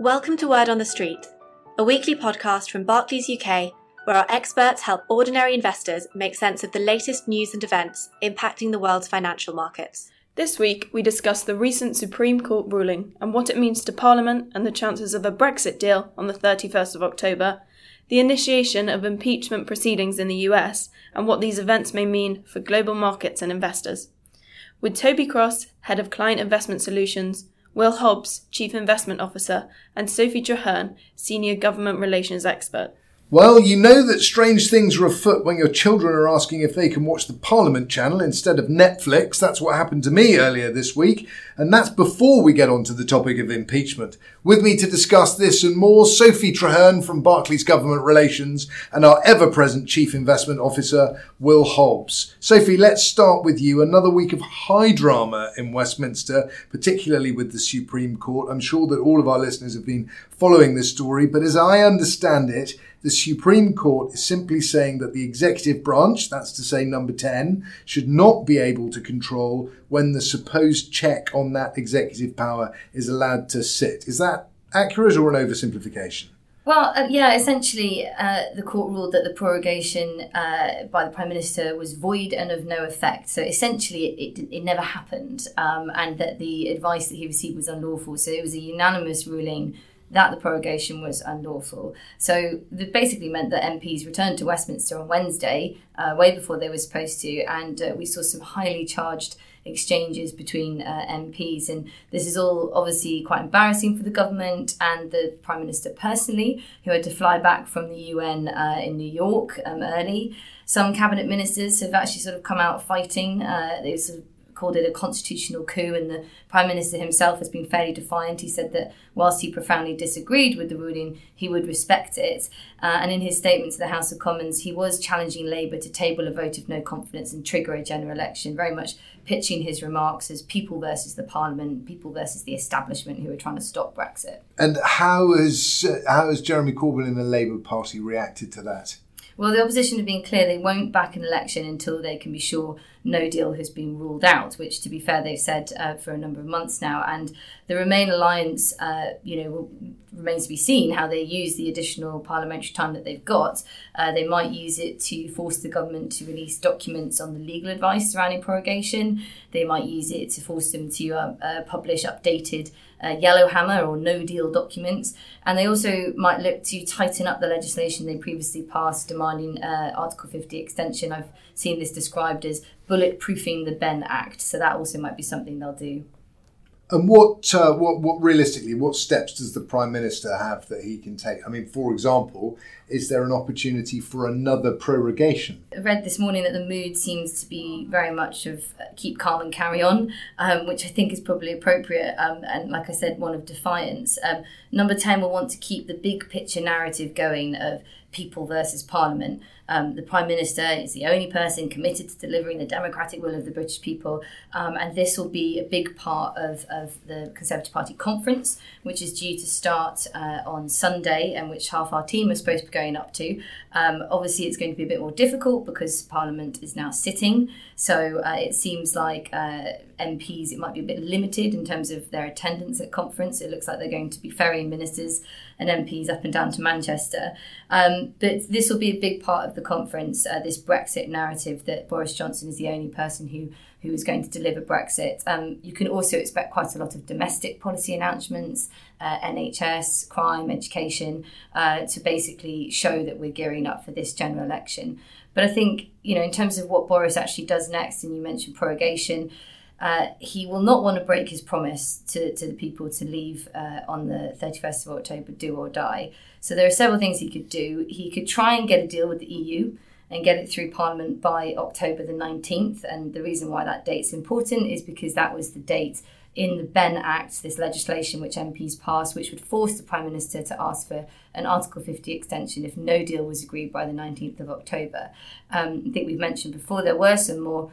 Welcome to Word on the Street, a weekly podcast from Barclays UK where our experts help ordinary investors make sense of the latest news and events impacting the world's financial markets. This week, we discuss the recent Supreme Court ruling and what it means to Parliament and the chances of a Brexit deal on the 31st of October, the initiation of impeachment proceedings in the US, and what these events may mean for global markets and investors. With Toby Cross, Head of Client Investment Solutions, Will Hobbs, Chief Investment Officer, and Sophie Traherne, Senior Government Relations Expert. Well, you know that strange things are afoot when your children are asking if they can watch the Parliament channel instead of Netflix. That's what happened to me earlier this week. And that's before we get on to the topic of impeachment. With me to discuss this and more, Sophie Traherne from Barclays Government Relations and our ever present Chief Investment Officer, Will Hobbs. Sophie, let's start with you. Another week of high drama in Westminster, particularly with the Supreme Court. I'm sure that all of our listeners have been following this story, but as I understand it, the Supreme Court is simply saying that the executive branch, that's to say number 10, should not be able to control when the supposed check on that executive power is allowed to sit. Is that accurate or an oversimplification? Well, uh, yeah, essentially, uh, the court ruled that the prorogation uh, by the Prime Minister was void and of no effect. So essentially, it, it, it never happened, um, and that the advice that he received was unlawful. So it was a unanimous ruling that the prorogation was unlawful. So that basically meant that MPs returned to Westminster on Wednesday, uh, way before they were supposed to, and uh, we saw some highly charged exchanges between uh, MPs. And this is all obviously quite embarrassing for the government and the Prime Minister personally, who had to fly back from the UN uh, in New York um, early. Some cabinet ministers have actually sort of come out fighting. Uh, they sort of called it a constitutional coup, and the Prime Minister himself has been fairly defiant. He said that whilst he profoundly disagreed with the ruling, he would respect it. Uh, and in his statement to the House of Commons, he was challenging Labour to table a vote of no confidence and trigger a general election, very much pitching his remarks as people versus the Parliament, people versus the establishment who are trying to stop Brexit. And how has, uh, how has Jeremy Corbyn and the Labour Party reacted to that? Well, the opposition have been clear they won't back an election until they can be sure no deal has been ruled out, which, to be fair, they've said uh, for a number of months now. And the Remain alliance, uh, you know, remains to be seen how they use the additional parliamentary time that they've got. Uh, they might use it to force the government to release documents on the legal advice surrounding prorogation. They might use it to force them to uh, uh, publish updated uh, Yellowhammer or no deal documents. And they also might look to tighten up the legislation they previously passed demanding uh, Article 50 extension. I've seen this described as bulletproofing the Benn Act. So that also might be something they'll do. And what, uh, what, what realistically, what steps does the prime minister have that he can take? I mean, for example, is there an opportunity for another prorogation? I read this morning that the mood seems to be very much of uh, keep calm and carry on, um, which I think is probably appropriate. Um, and like I said, one of defiance. Um, number ten will want to keep the big picture narrative going of people versus parliament. Um, the Prime Minister is the only person committed to delivering the democratic will of the British people. Um, and this will be a big part of, of the Conservative Party conference, which is due to start uh, on Sunday and which half our team are supposed to be going up to. Um, obviously, it's going to be a bit more difficult because Parliament is now sitting. So uh, it seems like uh, MPs, it might be a bit limited in terms of their attendance at conference. It looks like they're going to be ferrying ministers and MPs up and down to Manchester. Um, but this will be a big part of the conference, uh, this Brexit narrative that Boris Johnson is the only person who who is going to deliver Brexit. Um, you can also expect quite a lot of domestic policy announcements, uh, NHS, crime, education, uh, to basically show that we're gearing up for this general election. But I think, you know, in terms of what Boris actually does next, and you mentioned prorogation, uh, he will not want to break his promise to, to the people to leave uh, on the 31st of October, do or die. So there are several things he could do. He could try and get a deal with the EU and get it through Parliament by October the 19th. And the reason why that date's important is because that was the date in the Benn Act, this legislation which MPs passed, which would force the Prime Minister to ask for an Article 50 extension if no deal was agreed by the 19th of October. Um, I think we've mentioned before there were some more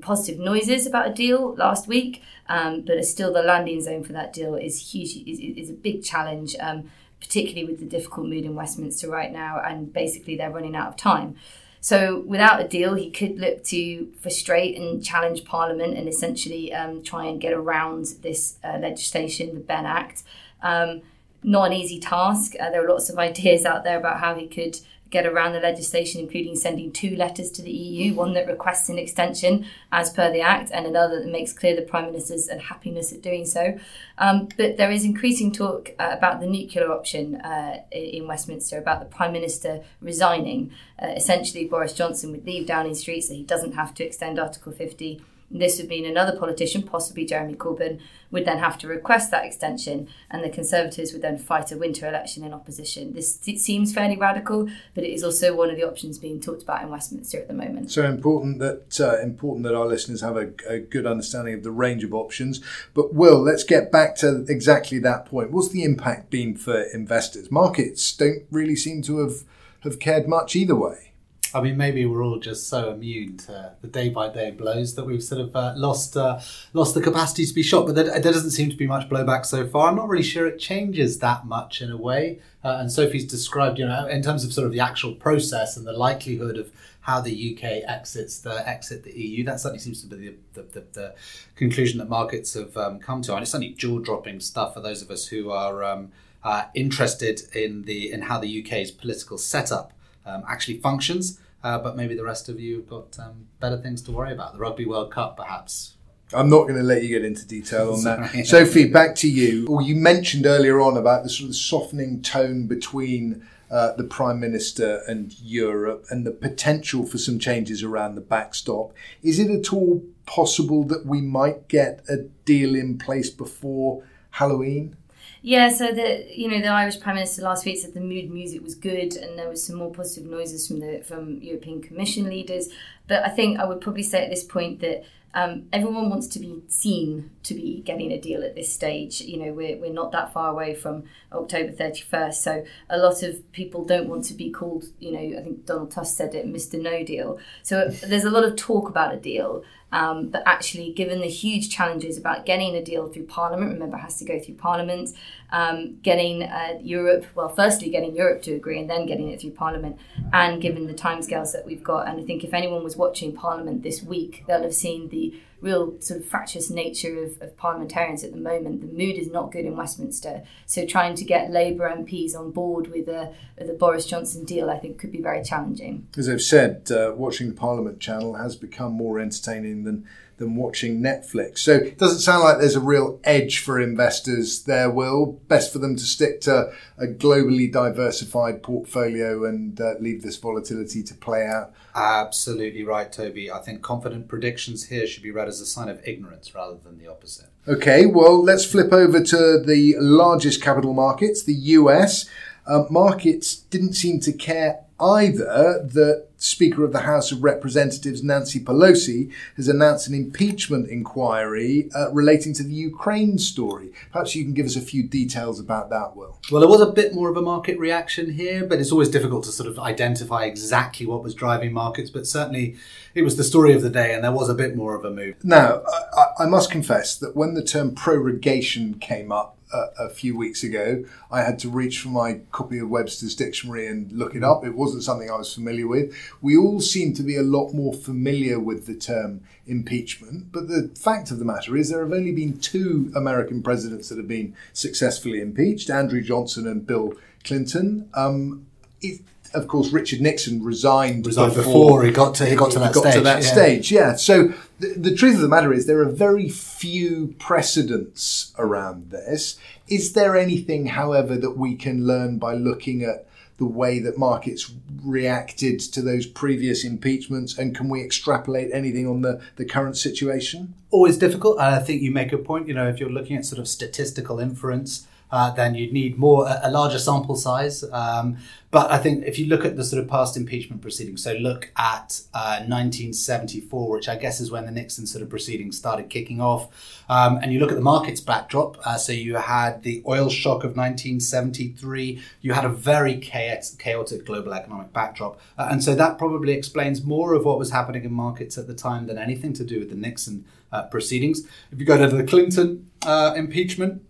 positive noises about a deal last week, um, but still the landing zone for that deal is huge, is, is a big challenge, um, particularly with the difficult mood in Westminster right now, and basically they're running out of time. So without a deal, he could look to frustrate and challenge Parliament and essentially um, try and get around this uh, legislation, the Benn Act. Um, not an easy task. Uh, there are lots of ideas out there about how he could get around the legislation, including sending two letters to the EU one that requests an extension as per the Act, and another that makes clear the Prime Minister's unhappiness at doing so. Um, but there is increasing talk uh, about the nuclear option uh, in Westminster, about the Prime Minister resigning. Uh, essentially, Boris Johnson would leave Downing Street so he doesn't have to extend Article 50 this would mean another politician, possibly Jeremy Corbyn, would then have to request that extension, and the Conservatives would then fight a winter election in opposition. This seems fairly radical, but it is also one of the options being talked about in Westminster at the moment. So important that uh, important that our listeners have a, a, good understanding of the range of options. But Will, let's get back to exactly that point. What's the impact been for investors? Markets don't really seem to have have cared much either way. I mean, maybe we're all just so immune to the day by day blows that we've sort of uh, lost uh, lost the capacity to be shocked. But there, there, doesn't seem to be much blowback so far. I'm not really sure it changes that much in a way. Uh, and Sophie's described, you know, in terms of sort of the actual process and the likelihood of how the UK exits the exit the EU. That certainly seems to be the, the, the, the conclusion that markets have um, come to. And it's certainly jaw dropping stuff for those of us who are um, uh, interested in the in how the UK's political setup um, actually functions. Uh, but maybe the rest of you have got um, better things to worry about. The Rugby World Cup, perhaps. I'm not going to let you get into detail on that. Sophie, back to you. Well, you mentioned earlier on about the sort of softening tone between uh, the Prime Minister and Europe and the potential for some changes around the backstop. Is it at all possible that we might get a deal in place before Halloween? Yeah, so the you know the Irish Prime Minister last week said the mood music was good, and there was some more positive noises from the from European Commission leaders. But I think I would probably say at this point that um, everyone wants to be seen to be getting a deal at this stage. You know, we're, we're not that far away from October 31st. So a lot of people don't want to be called, you know, I think Donald Tusk said it, Mr. No Deal. So there's a lot of talk about a deal. Um, but actually, given the huge challenges about getting a deal through Parliament, remember, it has to go through Parliament, um, getting uh, Europe, well, firstly, getting Europe to agree and then getting it through Parliament, and given the timescales that we've got. And I think if anyone was watching Parliament this week, they'll have seen the real sort of fractious nature of, of parliamentarians at the moment. The mood is not good in Westminster. So trying to get Labour MPs on board with a, a Boris Johnson deal, I think, could be very challenging. As I've said, uh, watching the Parliament channel has become more entertaining than than watching Netflix. So it doesn't sound like there's a real edge for investors there, Will. Best for them to stick to a globally diversified portfolio and uh, leave this volatility to play out. Absolutely right, Toby. I think confident predictions here should be read as a sign of ignorance rather than the opposite. Okay, well, let's flip over to the largest capital markets, the US. Uh, markets didn't seem to care either that Speaker of the House of Representatives Nancy Pelosi has announced an impeachment inquiry uh, relating to the Ukraine story. Perhaps you can give us a few details about that, Will. Well, there was a bit more of a market reaction here, but it's always difficult to sort of identify exactly what was driving markets. But certainly it was the story of the day, and there was a bit more of a move. Now, I, I must confess that when the term prorogation came up, a, few weeks ago. I had to reach for my copy of Webster's dictionary and look it up. It wasn't something I was familiar with. We all seem to be a lot more familiar with the term impeachment, but the fact of the matter is there have only been two American presidents that have been successfully impeached Andrew Johnson and Bill Clinton. Um, it, of course, Richard Nixon resigned, resigned before, before, he got to he got to that got stage. To that yeah. stage, yeah. So the, the truth of the matter is, there are very few precedents around this. Is there anything, however, that we can learn by looking at the way that markets reacted to those previous impeachments, and can we extrapolate anything on the, the current situation? Always difficult. I think you make a point. You know, if you're looking at sort of statistical inference uh, then you'd need more a, larger sample size. Um, but I think if you look at the sort of past impeachment proceedings, so look at uh, 1974, which I guess is when the Nixon sort of proceedings started kicking off, um, and you look at the markets backdrop. Uh, so you had the oil shock of 1973. You had a very chaotic global economic backdrop, uh, and so that probably explains more of what was happening in markets at the time than anything to do with the Nixon uh, proceedings. If you go to the Clinton uh, impeachment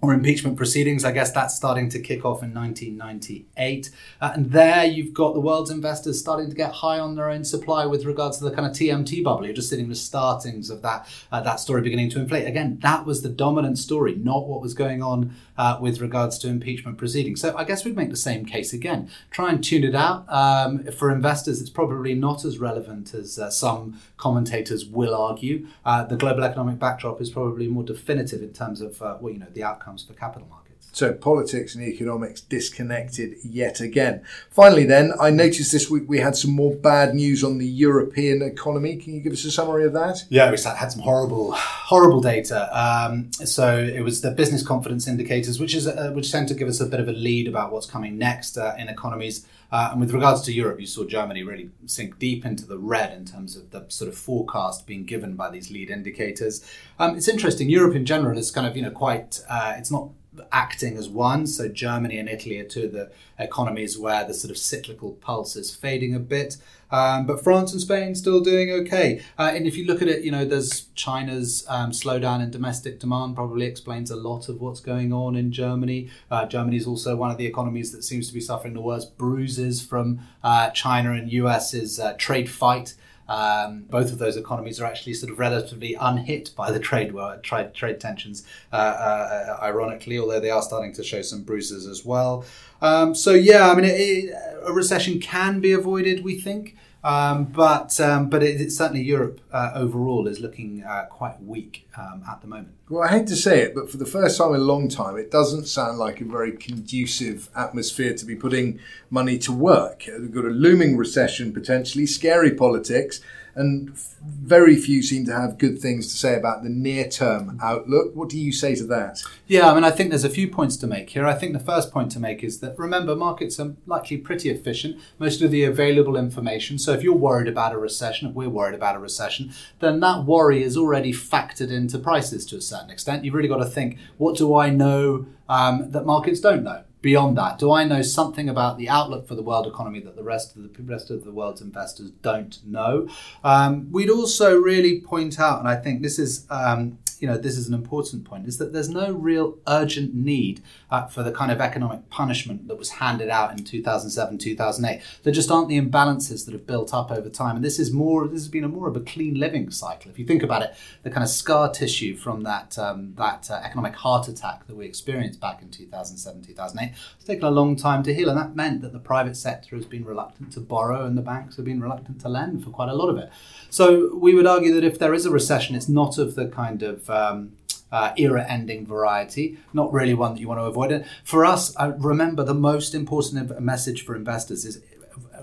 or impeachment proceedings. I guess that's starting to kick off in 1998. Uh, and there you've got the world's investors starting to get high on their own supply with regards to the kind of TMT bubble. You're just seeing the startings of that, uh, that story beginning to inflate. Again, that was the dominant story, not what was going on uh, with regards to impeachment proceedings. So I guess we'd make the same case again. Try and tune it out. Um, for investors, it's probably not as relevant as uh, some commentators will argue. Uh, the global economic backdrop is probably more definitive in terms of uh, well, you know, the outcomes for capital markets. So politics and economics disconnected yet again. Finally, then, I noticed this week we had some more bad news on the European economy. Can you give us a summary of that? Yeah, we had some horrible, horrible data. Um, so it was the business confidence indicators, which is uh, which tend to give us a bit of a lead about what's coming next uh, in economies. Uh, and with regards to Europe, you saw Germany really sink deep into the red in terms of the sort of forecast being given by these lead indicators. Um, it's interesting. Europe in general is kind of you know quite. Uh, it's not acting as one. So Germany and Italy are two of the economies where the sort of cyclical pulse is fading a bit. Um, but France and Spain still doing okay. Uh, and if you look at it, you know, there's China's um, slowdown in domestic demand probably explains a lot of what's going on in Germany. Uh, Germany is also one of the economies that seems to be suffering the worst bruises from uh, China and US's uh, trade fight. Um, both of those economies are actually sort of relatively unhit by the trade war, trade, trade tensions, uh, uh, ironically, although they are starting to show some bruises as well. Um, so, yeah, I mean, it, it, a recession can be avoided, we think. Um, but um, but it, certainly Europe uh, overall is looking uh, quite weak um, at the moment. Well, I hate to say it, but for the first time in a long time, it doesn't sound like a very conducive atmosphere to be putting money to work. We've got a looming recession, potentially scary politics, and very few seem to have good things to say about the near term outlook. What do you say to that? Yeah, I mean, I think there's a few points to make here. I think the first point to make is that remember, markets are likely pretty efficient, most of the available information. So if you're worried about a recession, if we're worried about a recession, then that worry is already factored into prices to a certain extent. You've really got to think what do I know um, that markets don't know? Beyond that? Do I know something about the outlook for the world economy that the rest of the rest of the world's investors don't know? Um, we'd also really point out, and I think this is um, you know this is an important point, is that there's no real urgent need uh, for the kind of economic punishment that was handed out in 2007, 2008. There just aren't the imbalances that have built up over time, and this is more. This has been a more of a clean living cycle. If you think about it, the kind of scar tissue from that um, that uh, economic heart attack that we experienced back in 2007, 2008, it's taken a long time to heal, and that meant that the private sector has been reluctant to borrow, and the banks have been reluctant to lend for quite a lot of it. So we would argue that if there is a recession, it's not of the kind of um, uh, era ending variety, not really one that you want to avoid. And for us, I remember the most important message for investors is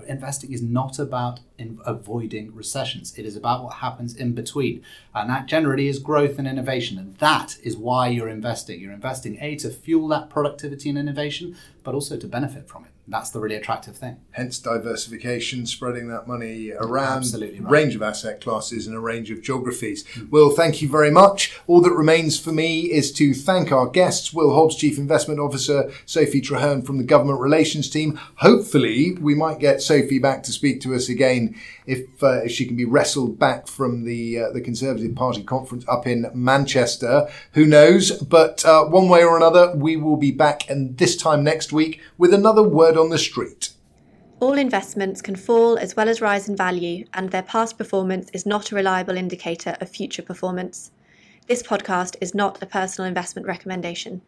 investing is not about avoiding recessions. It is about what happens in between. And that generally is growth and innovation. And that is why you're investing. You're investing, A, to fuel that productivity and innovation, but also to benefit from it that's the really attractive thing. Hence diversification, spreading that money around Absolutely a right. range of asset classes and a range of geographies. Mm. Will, thank you very much. All that remains for me is to thank our guests, Will Hobbs, Chief Investment Officer, Sophie Traherne from the Government Relations Team. Hopefully, we might get Sophie back to speak to us again if, uh, if she can be wrestled back from the uh, the Conservative Party conference up in Manchester. Who knows? But uh, one way or another, we will be back, and this time next week with another word on the street. All investments can fall as well as rise in value, and their past performance is not a reliable indicator of future performance. This podcast is not a personal investment recommendation.